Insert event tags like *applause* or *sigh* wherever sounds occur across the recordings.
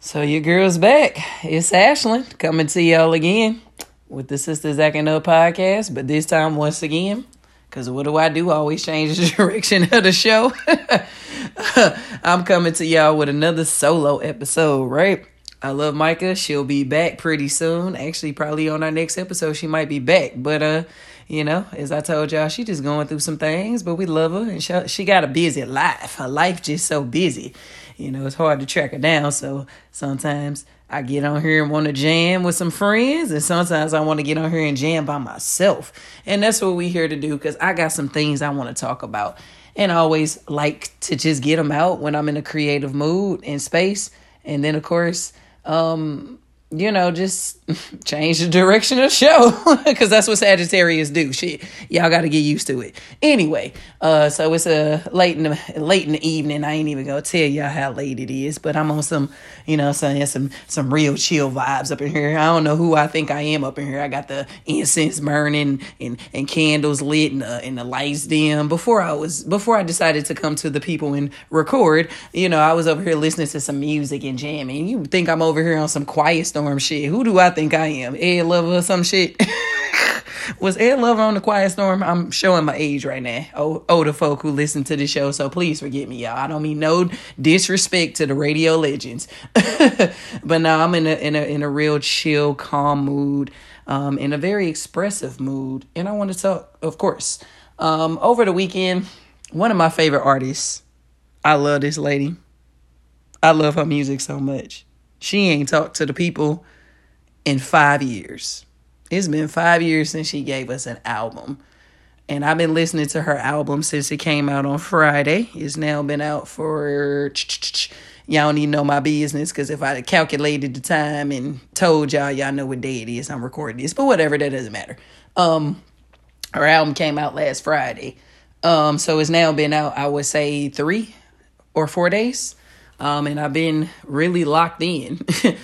So your girl's back. It's Ashlyn coming to y'all again with the Sisters Acting Up podcast, but this time once again, because what do I do? I always change the *laughs* direction of the show. *laughs* I'm coming to y'all with another solo episode, right? I love Micah. She'll be back pretty soon. Actually, probably on our next episode, she might be back. But uh, you know, as I told y'all, she just going through some things, but we love her and she, she got a busy life. Her life just so busy. You know, it's hard to track her down. So sometimes I get on here and want to jam with some friends, and sometimes I want to get on here and jam by myself. And that's what we're here to do because I got some things I want to talk about. And I always like to just get them out when I'm in a creative mood and space. And then, of course, um, you know, just *laughs* change the direction of the show *laughs* because that's what Sagittarius do. Shit, y'all got to get used to it. Anyway, uh, so it's a late in the late in the evening. I ain't even gonna tell y'all how late it is, but I'm on some, you know, some some some real chill vibes up in here. I don't know who I think I am up in here. I got the incense burning and and candles lit and, uh, and the lights dim. Before I was before I decided to come to the people and record, you know, I was over here listening to some music and jamming. You think I'm over here on some quiet storm shit? Who do I think I am? Ed Lover or some shit? *laughs* Was Ed Lover on the Quiet Storm? I'm showing my age right now. Oh, older folk who listen to the show, so please forgive me, y'all. I don't mean no disrespect to the radio legends, *laughs* but now I'm in a in a in a real chill, calm mood, um, in a very expressive mood, and I want to talk, of course. Um, over the weekend, one of my favorite artists. I love this lady. I love her music so much. She ain't talked to the people in five years. It's been five years since she gave us an album. And I've been listening to her album since it came out on Friday. It's now been out for. Y'all need to know my business because if I calculated the time and told y'all, y'all know what day it is, I'm recording this. But whatever, that doesn't matter. Um, her album came out last Friday. Um, so it's now been out, I would say, three or four days. Um, and I've been really locked in. *laughs*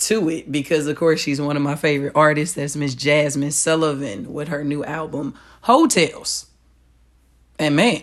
to it because of course she's one of my favorite artists that's miss Jazmine sullivan with her new album Heaux Tales. And man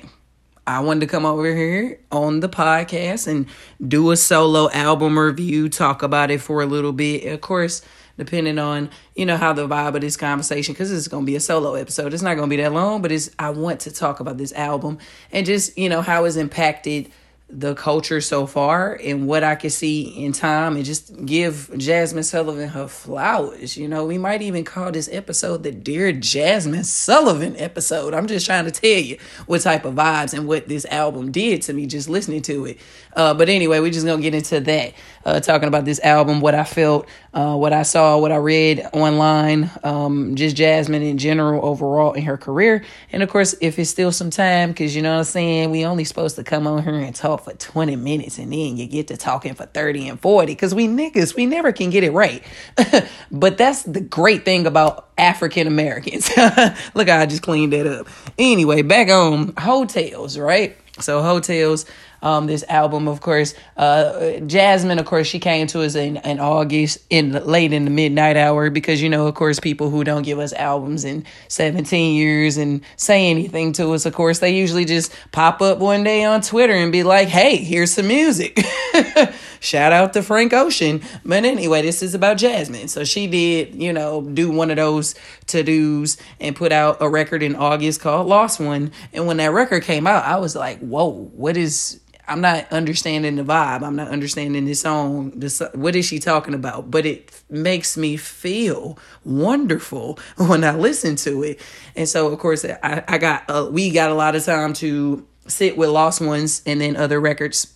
i wanted to come over here on the podcast and do a solo album review talk about it for a little bit of course depending on you know how the vibe of this conversation because it's going to be a solo episode it's not going to be that long but it's i want to talk about this album and just you know how it's impacted the culture so far and what I can see in time and just give Jazmine Sullivan her flowers. You know, we might even call this episode the Dear Jazmine Sullivan episode. I'm just trying to tell you what type of vibes and what this album did to me just listening to it. Uh, but anyway, we're just going to get into that, uh, talking about this album, what I felt, uh, what I saw, what I read online, um, just Jazmine in general overall in her career. And of course, if it's still some time, because you know what I'm saying, we only supposed to come on here and talk for 20 minutes and then you get to talking for 30 and 40 because we niggas, we never can get it right. *laughs* but that's the great thing about African Americans. *laughs* Look, I just cleaned that up. Anyway, back on Heaux Tales, right? So Tales um, this album, of course. Uh, Jazmine, of course, she came to us in, in August, in late in the midnight hour, because you know, of course, people who don't give us albums in 17 years and say anything to us, of course, they usually just pop up one day on Twitter and be like, "Hey, here's some music." *laughs* Shout out to Frank Ocean. But anyway, this is about Jazmine. So she did, you know, do one of those to dos and put out a record in August called Lost One. And when that record came out, I was like, whoa, what is I'm not understanding the vibe. I'm not understanding this song. This what is she talking about? But it makes me feel wonderful when I listen to it. And so, of course, I, I got uh, we got a lot of time to sit with Lost Ones and then other records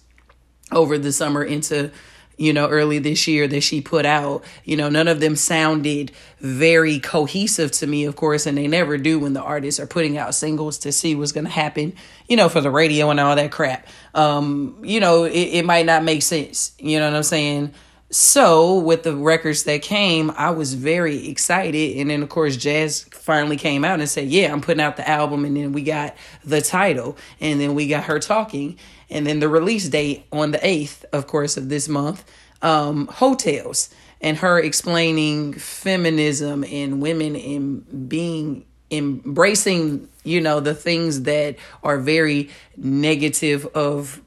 over the summer into you know, early this year that she put out. You know, none of them sounded very cohesive to me, of course, and they never do when the artists are putting out singles to see what's going to happen, you know, for the radio and all that crap. Um, you know, it, it might not make sense. You know what I'm saying? So, with the records that came, I was very excited. And then, of course, Jazz finally came out and said, Yeah, I'm putting out the album. And then we got the title. And then we got her talking. And then the release date on the 8th, of course, of this month, um, Tales. And her explaining feminism and women in being embracing, you know, the things that are very negative of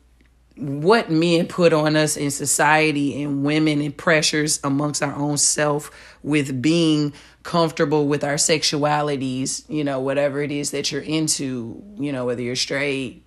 what men put on us in society and women and pressures amongst our own self with being comfortable with our sexualities, you know, whatever it is that you're into, you know, whether you're straight,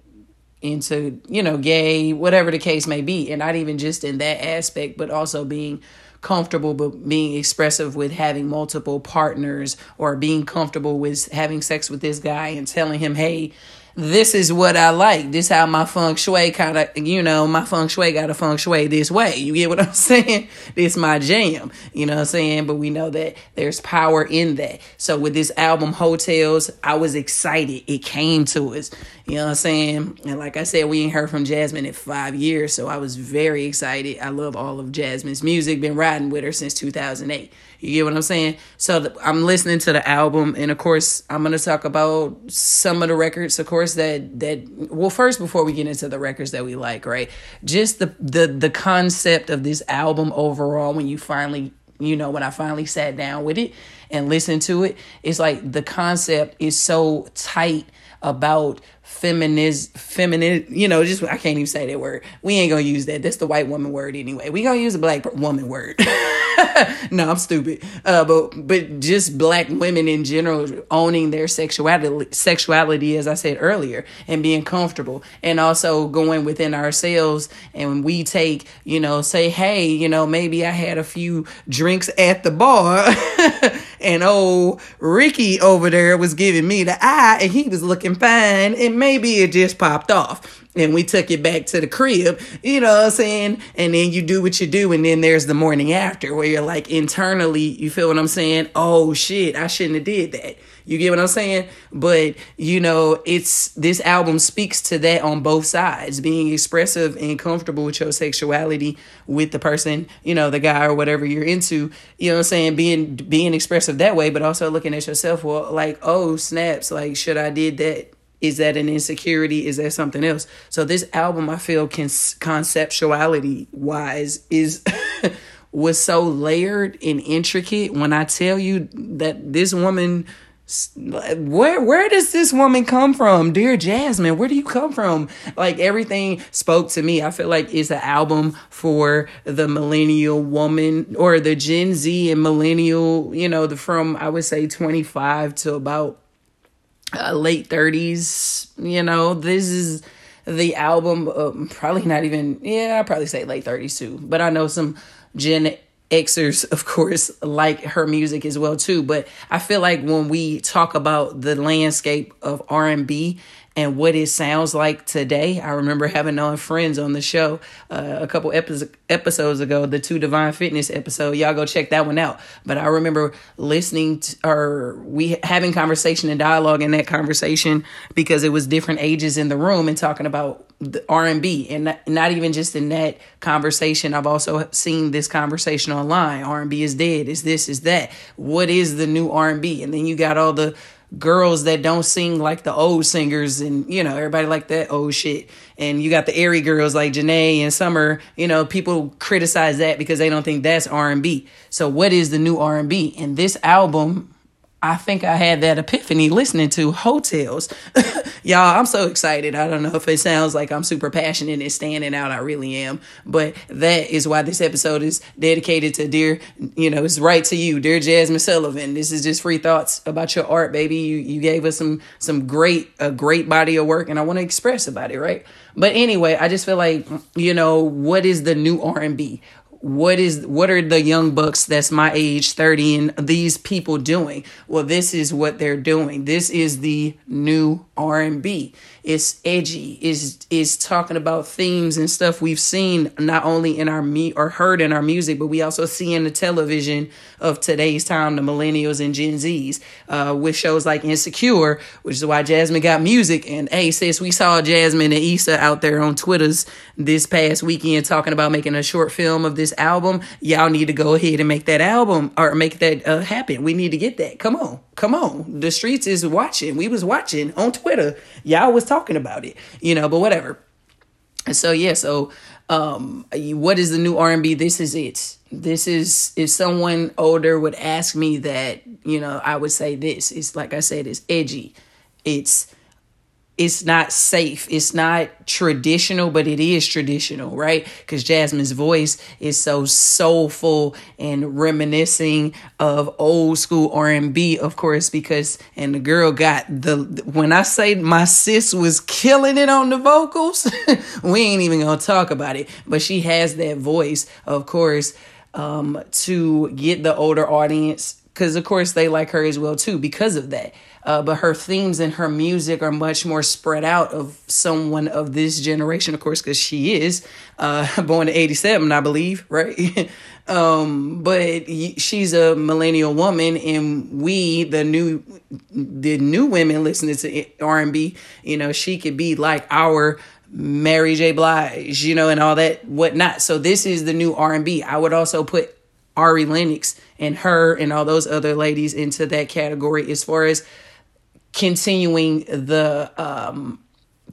into, you know, gay, whatever the case may be. And not even just in that aspect, but also being comfortable but being expressive with having multiple partners or being comfortable with having sex with this guy and telling him, hey, this is what I like. This how my feng shui kind of, you know, my feng shui got a feng shui this way. You get what I'm *laughs* saying? This my jam. You know what I'm saying? But we know that there's power in that. So with this album, Heaux Tales, I was excited. It came to us. You know what I'm saying? And like I said, we ain't heard from Jazmine in five years. So I was very excited. I love all of Jazmine's music. Been riding with her since 2008. You get what I'm saying? So I'm listening to the album, and of course, I'm gonna talk about some of the records, of course, that that. Well, first, before we get into the records that we like, right? Just the the the concept of this album overall. When you finally, you know, when I finally sat down with it and listen to it, it's like the concept is so tight about feminist feminine you know just i can't even say that word. We ain't gonna use that. That's the white woman word anyway. We gonna use a black woman word. *laughs* No i'm stupid. Uh but but just black women in general owning their sexuality sexuality as i said earlier and being comfortable and also going within ourselves and we take you know say hey you know maybe i had a few drinks at the bar *laughs* and old ricky over there was giving me the eye and he was looking fine. And maybe it just popped off and we took it back to the crib, you know what I'm saying? And then you do what you do, and then there's the morning after where you're like internally, you feel what I'm saying? Oh shit, I shouldn't have did that. You get what I'm saying? But you know, it's this album speaks to that on both sides, being expressive and comfortable with your sexuality with the person, you know, the guy or whatever you're into, you know what I'm saying? Being being expressive that way, but also looking at yourself, well, like, oh snaps, like should I did that is that an insecurity? Is that something else? So this album, I feel, can conceptuality wise is *laughs* was so layered and intricate. When I tell you that this woman, where where does this woman come from, dear Jazmine? Where do you come from? Like everything spoke to me. I feel like it's an album for the millennial woman or the Gen Z and millennial. You know, the from I would say twenty five to about uh, late 30s. You know, this is the album, uh, probably not even, yeah, i probably say late 30s too. But I know some Gen Xers, of course, like her music as well too. But I feel like when we talk about the landscape of R&B and what it sounds like today. I remember having on friends on the show uh, a couple epi- episodes ago, the two Divine Fitness episode. Y'all go check that one out. But I remember listening to, or we having conversation and dialogue in that conversation because it was different ages in the room and talking about the R&B and not even just in that conversation I've also seen this conversation online R&B is dead is this is that what is the new R&B and then you got all the girls that don't sing like the old singers and you know everybody like that old shit. And you got the airy girls like Jhené and Summer you know people criticize that because they don't think that's R&B so what is the new R&B and this album I think I had that epiphany listening to Heaux Tales. *laughs* Y'all, I'm so excited. I don't know if it sounds like I'm super passionate and standing out. I really am. But that is why this episode is dedicated to dear, you know, it's right to you, dear Jazmine Sullivan. This is just free thoughts about your art, baby. You you gave us some some great a great body of work and I want to express about it, right? But anyway, I just feel like, you know, what is the new R&B? What is what are the young bucks that's my age 30 and these people doing? Well this is what they're doing. This is the new r&b it's edgy. Is is talking about themes and stuff we've seen not only in our me or heard in our music but we also see in the television of today's time the millennials and gen z's uh, with shows like insecure which is why jazmine got music. And hey we saw jazmine and issa out there on twitters this past weekend talking about making a short film of this album. Y'all need to go ahead and make that album or make that uh, happen. We need to get that. Come on. Come on. The streets is watching. We was watching on twitter y'all was talking about it you know but whatever. So yeah so um what is the new r&b this is it. This is if someone older would ask me that you know i would say this. It's like i said it's edgy. It's it's not safe. It's not traditional, but it is traditional, right? Because Jazmine's voice is so soulful and reminiscing of old school R and B, of course. Because and the girl got the when I say my sis was killing it on the vocals, *laughs* we ain't even gonna talk about it. But she has that voice, of course, um, to get the older audience because of course they like her as well too because of that uh, but her themes and her music are much more spread out of someone of this generation, of course, because she is uh, *laughs* born in 87, I believe, right? *laughs* um, but she's a millennial woman, and we, the new, the new women listening to R&B, you know, she could be like our Mary J. Blige, you know, and all that whatnot. So this is the new R&B. I would also put Ari Lennox and her and all those other ladies into that category as far as continuing the um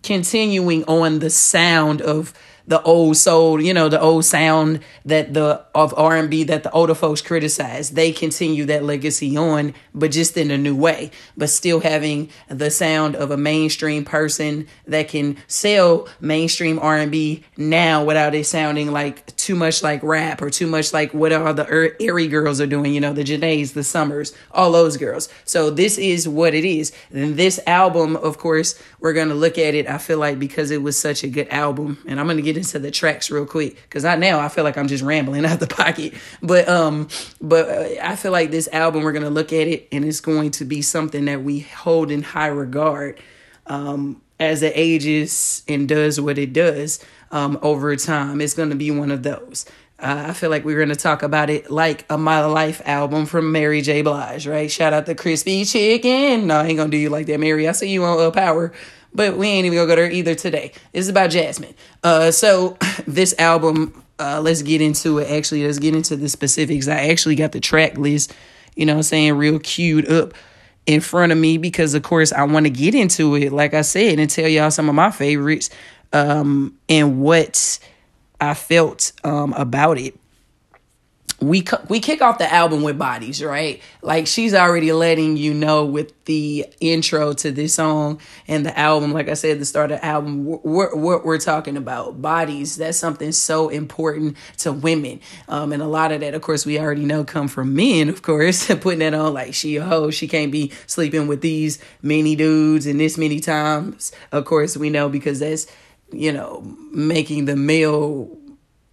continuing on the sound of the old soul, you know, the old sound that the of R&B that the older folks criticize. They continue that legacy on, but just in a new way, but still having the sound of a mainstream person that can sell mainstream R&B now without it sounding like too much like rap or too much like what all the er, airy girls are doing, you know, the Jhenés, the Summers, all those girls. So this is what it is. And this album, of course, we're to look at it I feel like because it was such a good album and I'm to get get into the tracks real quick because I now I feel like I'm just rambling *laughs* out the pocket. But um, but uh, I feel like this album we're gonna look at it and it's going to be something that we hold in high regard um, as it ages and does what it does um, over time. It's gonna be one of those. Uh, I feel like we're going to talk about it like a My Life album from Mary J. Blige, right? Shout out to Crispy Chicken. No, I ain't going to do you like that, Mary. I see you on uh, Power but we ain't even gonna go there either today. This is about Jazmine. Uh, so *laughs* this album, uh, let's get into it. Actually, let's get into the specifics. I actually got the track list, you know I'm saying, real queued up in front of me because of course I want to get into it, like I said, and tell y'all some of my favorites um, and what I felt um, about it we we kick off the album with bodies, right? Like she's already letting you know with the intro to this song and the album. Like I said, the start of the album, what we're, we're, talking about bodies. That's something so important to women, um, and a lot of that, of course, we already know come from men. Of course, *laughs* putting that on like she a hoe, she can't be sleeping with these many dudes and this many times. Of course, we know because that's you know making the male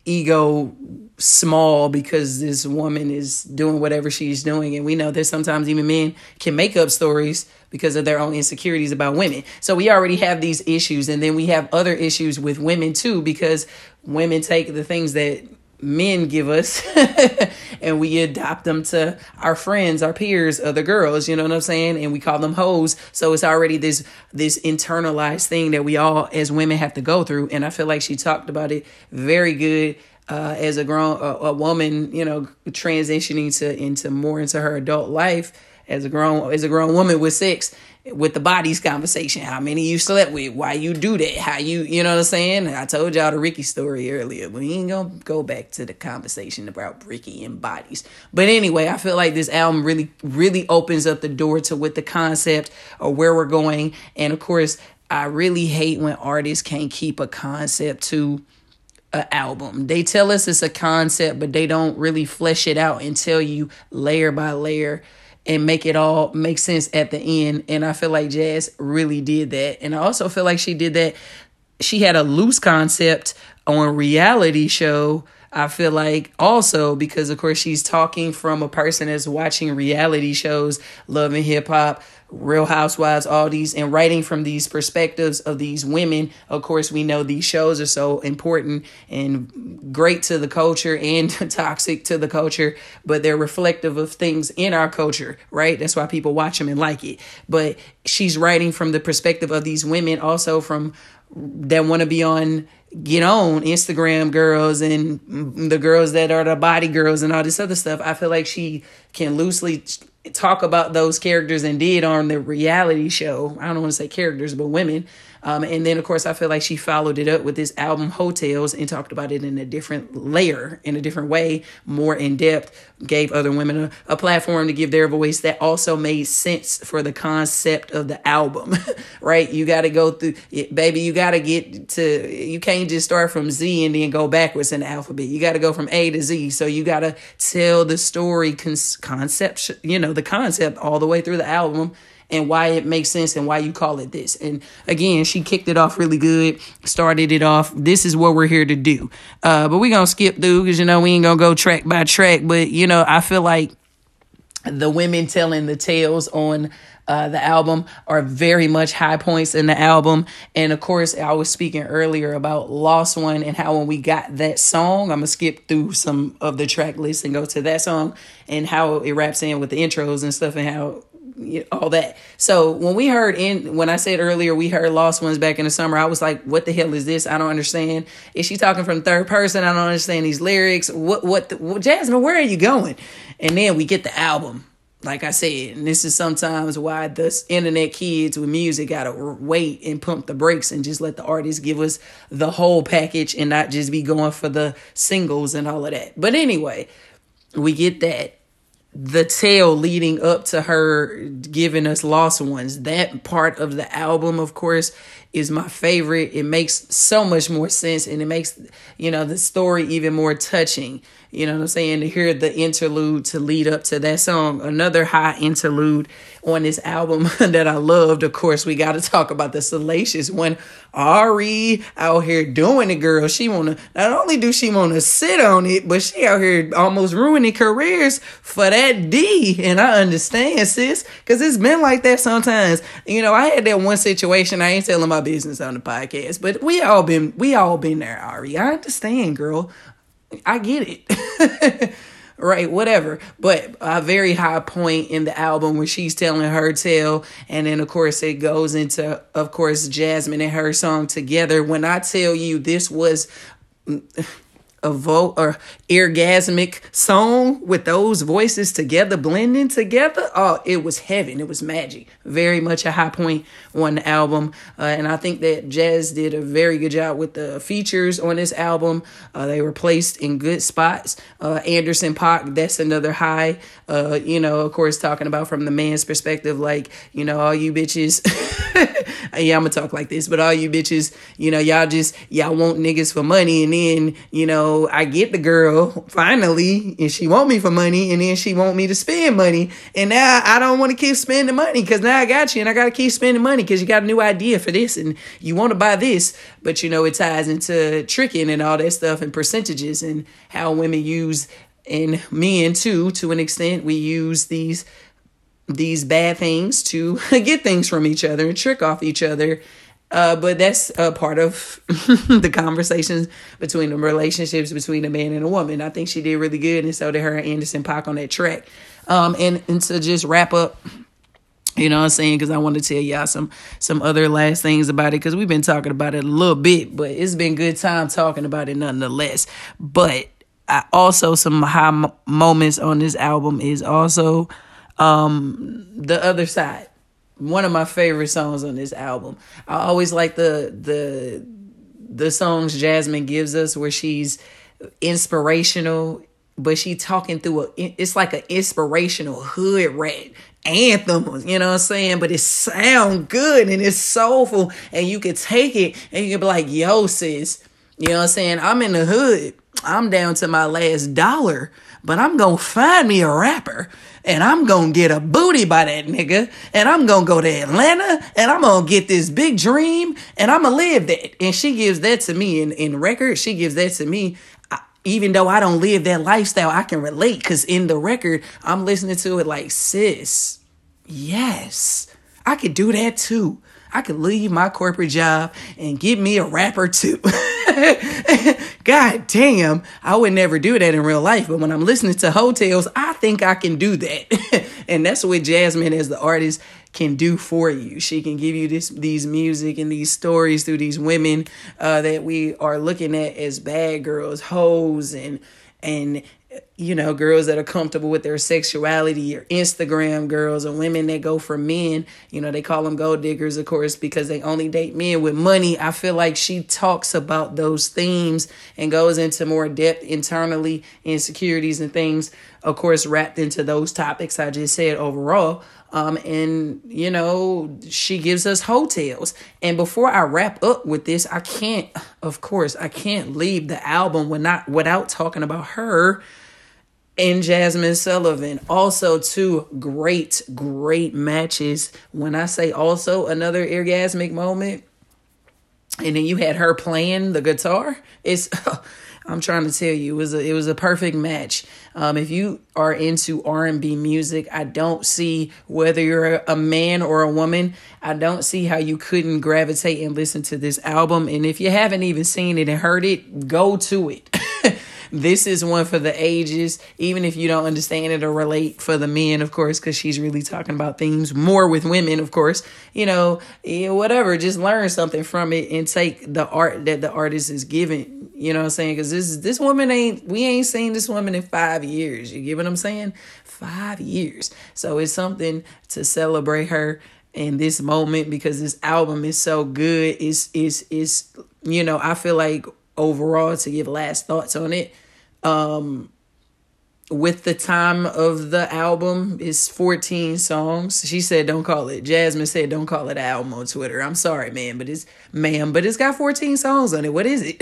ego small because this woman is doing whatever she's doing. And we know that sometimes even men can make up stories because of their own insecurities about women. So we already have these issues. And then we have other issues with women too because women take the things that men give us *laughs* and we adopt them to our friends our peers other girls you know what i'm saying? And we call them hoes. So it's already this this internalized thing that we all as women have to go through. And i feel like she talked about it very good uh, as a grown a, a woman you know transitioning to into more into her adult life as a grown as a grown woman with sex with the bodies conversation. How many you slept with? Why you do that? How you, you know what I'm saying? I told y'all the Ricky story earlier, we ain't gonna go back to the conversation about Ricky and bodies. But anyway, I feel like this album really, really opens up the door to what the concept or where we're going. And of course, I really hate when artists can't keep a concept to an album. They tell us it's a concept, but they don't really flesh it out and tell you layer by layer and make it all make sense at the end. And I feel like Jazz really did that. And I also feel like she did that. She had a loose concept on reality show. I feel like also because of course she's talking from a person that's watching reality shows, loving hip hop, Real Housewives, all these, and writing from these perspectives of these women. Of course, we know these shows are so important and great to the culture and *laughs* toxic to the culture, but they're reflective of things in our culture, right? That's why people watch them and like it. But she's writing from the perspective of these women, also from that want to be on get on Instagram girls and the girls that are the body girls and all this other stuff. I feel like she can loosely talk about those characters and did on the reality show. I don't want to say characters, but women Um, and then, of course, I feel like she followed it up with this album, Heaux Tales, and talked about it in a different layer, in a different way, more in depth, gave other women a, a platform to give their voice that also made sense for the concept of the album, *laughs* right? You got to go through, baby, you got to get to, you can't just start from Z and then go backwards in the alphabet. You got to go from A to Z. So you got to tell the story con- concept, you know, the concept all the way through the album and why it makes sense and why you call it this. And again, she kicked it off really good, started it off. This is what we're here to do. Uh, but we're going to skip through because, you know, we ain't going to go track by track. But, you know, I feel like the women telling the tales on uh, the album are very much high points in the album. And of course, I was speaking earlier about Lost One and how when we got that song, I'm gonna skip through some of the track list and go to that song and how it wraps in with the intros and stuff and how all that. So when we heard in when I said earlier we heard Lost Ones back in the summer, I was like, "What the hell is this? I don't understand. Is she talking from third person? I don't understand these lyrics. What what, the, Jazmine? Where are you going?" And then we get the album. Like I said, and this is sometimes why the internet kids with music gotta wait and pump the brakes and just let the artist give us the whole package and not just be going for the singles and all of that. But anyway, we get that the tale leading up to her giving us lost ones. That part of the album of course is my favorite. It makes so much more sense and it makes you know the story even more touching. You know what I'm saying? To hear the interlude to lead up to that song, another high interlude on this album *laughs* that I loved. Of course, we got to talk about the salacious one. Ari out here doing it, girl. She wanna not only do she wanna sit on it, but she out here almost ruining careers for that D. And I understand, sis, because it's been like that sometimes. You know, I had that one situation. I ain't telling my business on the podcast, but we all been we all been there, Ari. I understand, girl. I get it. *laughs* right, whatever. But a very high point in the album where she's telling her tale. And then, of course, it goes into, of course, Jazmine and her song together. When I tell you this was a vote or orgasmic song with those voices together blending together? Oh it was heaven. It was magic. Very much a high point on the album. Uh, and i think that jazz did a very good job with the features on this album. Uh, they were placed in good spots. Uh, anderson .Paak, that's another high. Uh, you know of course talking about from the man's perspective like you know all you bitches *laughs* yeah i'm gonna talk like this but all you bitches you know y'all just y'all want niggas for money and then you know I get the girl finally, and she want me for money, and then she want me to spend money, and now I don't want to keep spending money because now I got you, and I got to keep spending money because you got a new idea for this, and you want to buy this, but you know it ties into tricking and all that stuff and percentages and how women use and men too to an extent we use these these bad things to *laughs* get things from each other and trick off each other uh, but that's a part of *laughs* the conversations between the relationships between a man and a woman. I think she did really good, and so did her and Anderson .Paak on that track. Um, and and to just wrap up, you know what I'm saying? Because I want to tell y'all some some other last things about it because we've been talking about it a little bit, but it's been good time talking about it nonetheless. But I also some high m- moments on this album is also um the other side one of my favorite songs on this album. I always like the the the songs Jazmine gives us where she's inspirational, but she talking through a it's like an inspirational hood rat anthem, you know what I'm saying? But it sound good and it's soulful and you could take it and you can be like, yo, sis, you know what I'm saying? I'm in the hood. I'm down to my last dollar, but I'm gonna find me a rapper and I'm gonna get a booty by that nigga, and I'm gonna go to Atlanta, and I'm gonna get this big dream, and I'm gonna live that. And she gives that to me in, in record, she gives that to me. even though I don't live that lifestyle, I can relate because in the record, I'm listening to it like, sis, yes, I could do that too. I could leave my corporate job and get me a rapper too. *laughs* God damn, I would never do that in real life. But when I'm listening to Heaux Tales, I think I can do that. *laughs* and that's what Jazmine, as the artist, can do for you. She can give you this these music and these stories through these women uh, that we are looking at as bad girls, hoes, and and you know, girls that are comfortable with their sexuality or Instagram girls or women that go for men. You know, they call them gold diggers, of course, because they only date men with money. I feel like she talks about those themes and goes into more depth internally, insecurities and things, of course, wrapped into those topics I just said overall. Um, and you know, she gives us Heaux Tales. And before I wrap up with this, I can't, of course, I can't leave the album without without talking about her and Jazmine Sullivan. Also, two great, great matches. When I say also another orgasmic moment, and then you had her playing the guitar. It's *laughs* I'm trying to tell you, it was a it was a perfect match. Um, if you are into R and B music, I don't see whether you're a man or a woman. I don't see how you couldn't gravitate and listen to this album. And if you haven't even seen it and heard it, go to it. *laughs* this is one for the ages, even if you don't understand it or relate for the men, of course, because she's really talking about things more with women, of course. You know, eh, whatever, just learn something from it and take the art that the artist is giving. You know what I'm saying? Because this this woman ain't we ain't seen this woman in five years. You get what I'm saying? Five years. So it's something to celebrate her in this moment because this album is so good. It's is is you know I feel like overall to give last thoughts on it um with the time of the album is 14 songs. She said don't call it. Jazmine said don't call it album on Twitter. I'm sorry, man, but it's ma'am, but it's got 14 songs on it. What is it?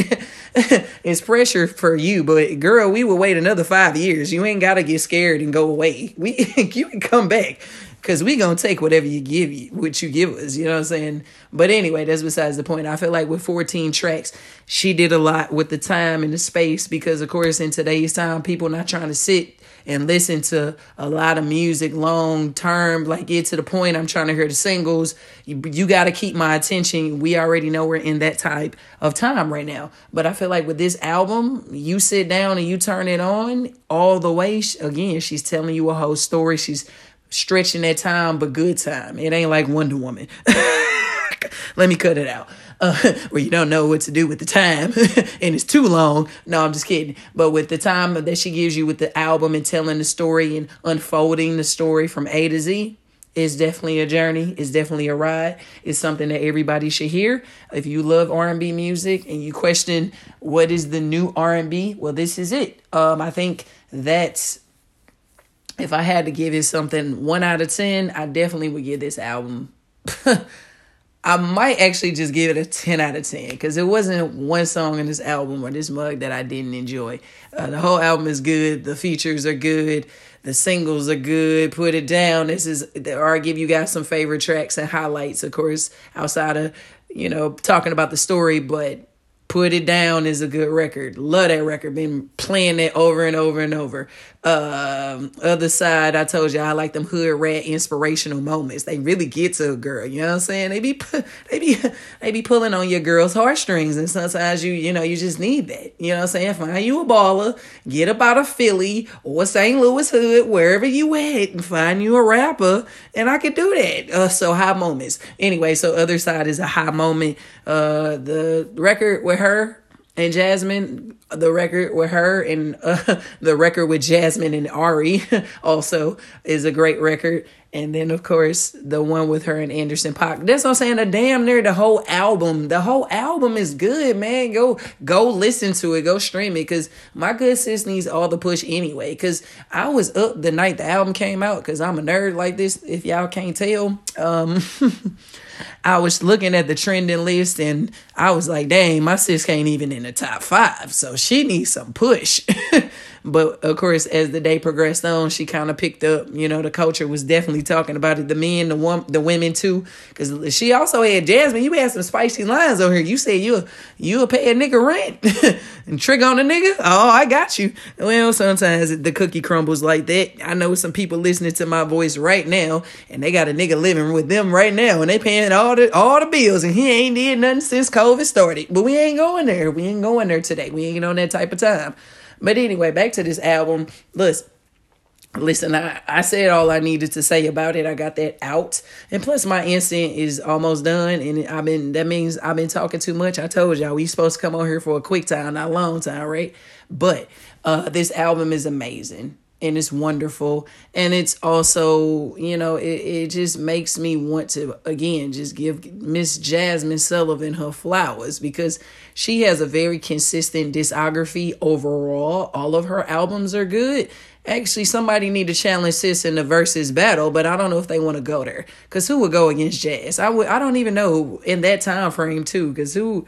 *laughs* it's pressure for you, but girl, we will wait another 5 years. You ain't got to get scared and go away. We *laughs* you can come back because we gonna take whatever you give you what you give us you know what i'm saying? But anyway that's besides the point. I feel like with 14 tracks she did a lot with the time and the space because of course in today's time people not trying to sit and listen to a lot of music long term like get to the point i'm trying to hear the singles. You, you got to keep my attention. We already know we're in that type of time right now. But i feel like with this album you sit down and you turn it on all the way again she's telling you a whole story. She's stretching that time, but good time. It ain't like Wonder Woman. *laughs* Let me cut it out. Uh, *laughs* where you don't know what to do with the time *laughs* and it's too long. No, I'm just kidding. But with the time that she gives you with the album and telling the story and unfolding the story from A to Z, it's definitely a journey. It's definitely a ride. It's something that everybody should hear. If you love R&B music and you question what is the new R&B, well, this is it. Um, I think that's if I had to give it something one out of 10, I definitely would give this album. *laughs* I might actually just give it a 10 out of 10 because it wasn't one song in this album or this mug that I didn't enjoy. Uh, the whole album is good. The features are good. The singles are good. Put it down. This is, or I give you guys some favorite tracks and highlights, of course, outside of, you know, talking about the story, but Put It Down is a good record. Love that record. Been playing it over and over and over. Um, other side, I told you I like them hood rat inspirational moments. They really get to a girl. You know what I'm saying? They be they be *laughs* they be pulling on your girl's heartstrings, and sometimes you you know you just need that. You know what I'm saying? Find you a baller, get about a Philly or St. Louis hood, wherever you at, and find you a rapper, and I could do that. Uh, so high moments. Anyway, so other side is a high moment. Uh, the record with her and Jazmine, the record with her and uh, *laughs* the record with Jazmine and Ari *laughs* also is a great record. And then, of course, the one with her and Anderson .Paak. That's what I'm saying. The damn near the whole album. The whole album is good, man. Go go listen to it. Go stream it. Cause my good sis needs all the push anyway. Cause I was up the night the album came out. Cause I'm a nerd like this. If y'all can't tell. Um *laughs* I was looking at the trending list and I was like, dang, my sis can't even in the top five. So she needs some push. *laughs* But of course, as the day progressed on, she kind of picked up. You know, the culture was definitely talking about it. The men, the one, the women too, because she also had Jazmine. You had some spicy lines on here. You said you you pay a nigga rent *laughs* and trick on a nigga. Oh, I got you. Well, sometimes the cookie crumbles like that. I know some people listening to my voice right now, and they got a nigga living with them right now, and they paying all the all the bills, and he ain't did nothing since COVID started. But we ain't going there. We ain't going there today. We ain't on that type of time. But anyway, back to this album. Listen, listen, I, I said all I needed to say about it. I got that out. And plus my instant is almost done. And I've been that means I've been talking too much. I told y'all we supposed to come on here for a quick time, not a long time, right? But uh this album is amazing and it's wonderful. And it's also you know it, it just makes me want to again just give miss jazmine sullivan her flowers because she has a very consistent discography overall. All of her albums are good. Actually somebody need to challenge sis in the versus battle but i don't know if they want to go there. Because who would go against jazz? I would i don't even know in that time frame too because who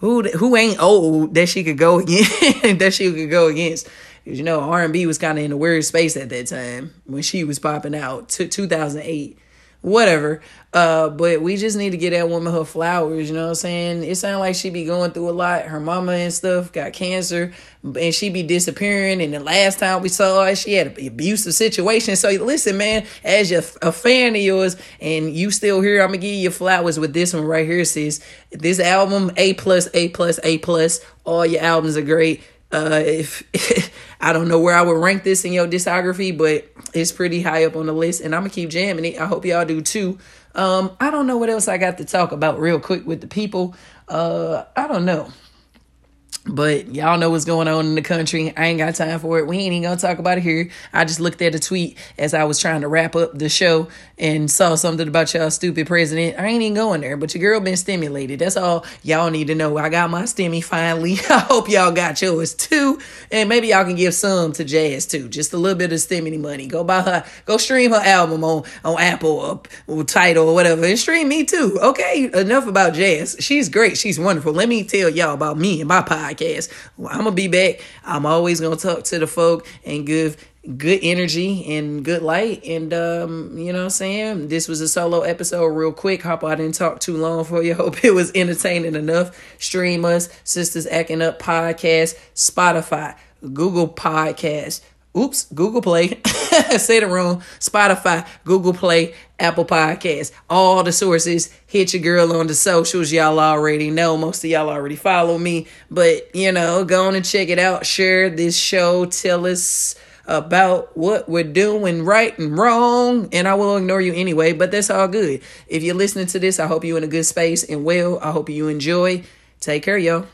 who who ain't old that she could go *laughs* against that she could go against you know r&b was kind of in a weird space at that time when she was popping out to 2008 whatever. Uh, but we just need to get that woman her flowers, you know what I'm saying? It sounds like she be going through a lot. Her mama and stuff got cancer and she be disappearing. And the last time we saw her, she had an abusive situation. So listen, man, as you're a fan of yours and you still here, I'm gonna give you flowers with this one right here, sis. This album, A plus, A plus, A plus. All your albums are great. Uh, if *laughs* I don't know where I would rank this in your discography, but it's pretty high up on the list, and I'm gonna keep jamming it. I hope y'all do too. Um, I don't know what else I got to talk about real quick with the people. Uh, I don't know. But y'all know what's going on in the country. I ain't got time for it. We ain't even gonna talk about it here. I just looked at a tweet as I was trying to wrap up the show and saw something about y'all stupid president. I ain't even going there, but your girl been stimulated. That's all y'all need to know. I got my stimmy finally. *laughs* I hope y'all got yours too. And maybe y'all can give some to Jazz too. Just a little bit of stimmy money. Go buy her, go stream her album on, on Apple or, or Tidal or whatever. And stream me too. Okay, enough about Jazz. She's great. She's wonderful. Let me tell y'all about me and my podcast podcast. Well, I'm gonna be back. I'm always gonna talk to the folk and give good energy and good light. And um, you know what I'm saying? This was a solo episode real quick. Hope I didn't talk too long for you. *laughs* Hope it was entertaining enough. Stream us, Sisters Acting Up Podcast, Spotify, Google Podcast, Oops, Google Play. *laughs* Say the wrong. Spotify, Google Play, Apple Podcasts, all the sources. Hit your girl on the socials. Y'all already know. Most of y'all already follow me. But, you know, go on and check it out. Share this show. Tell us about what we're doing right and wrong. And I will ignore you anyway, but that's all good. If you're listening to this, I hope you're in a good space and well. I hope you enjoy. Take care, y'all.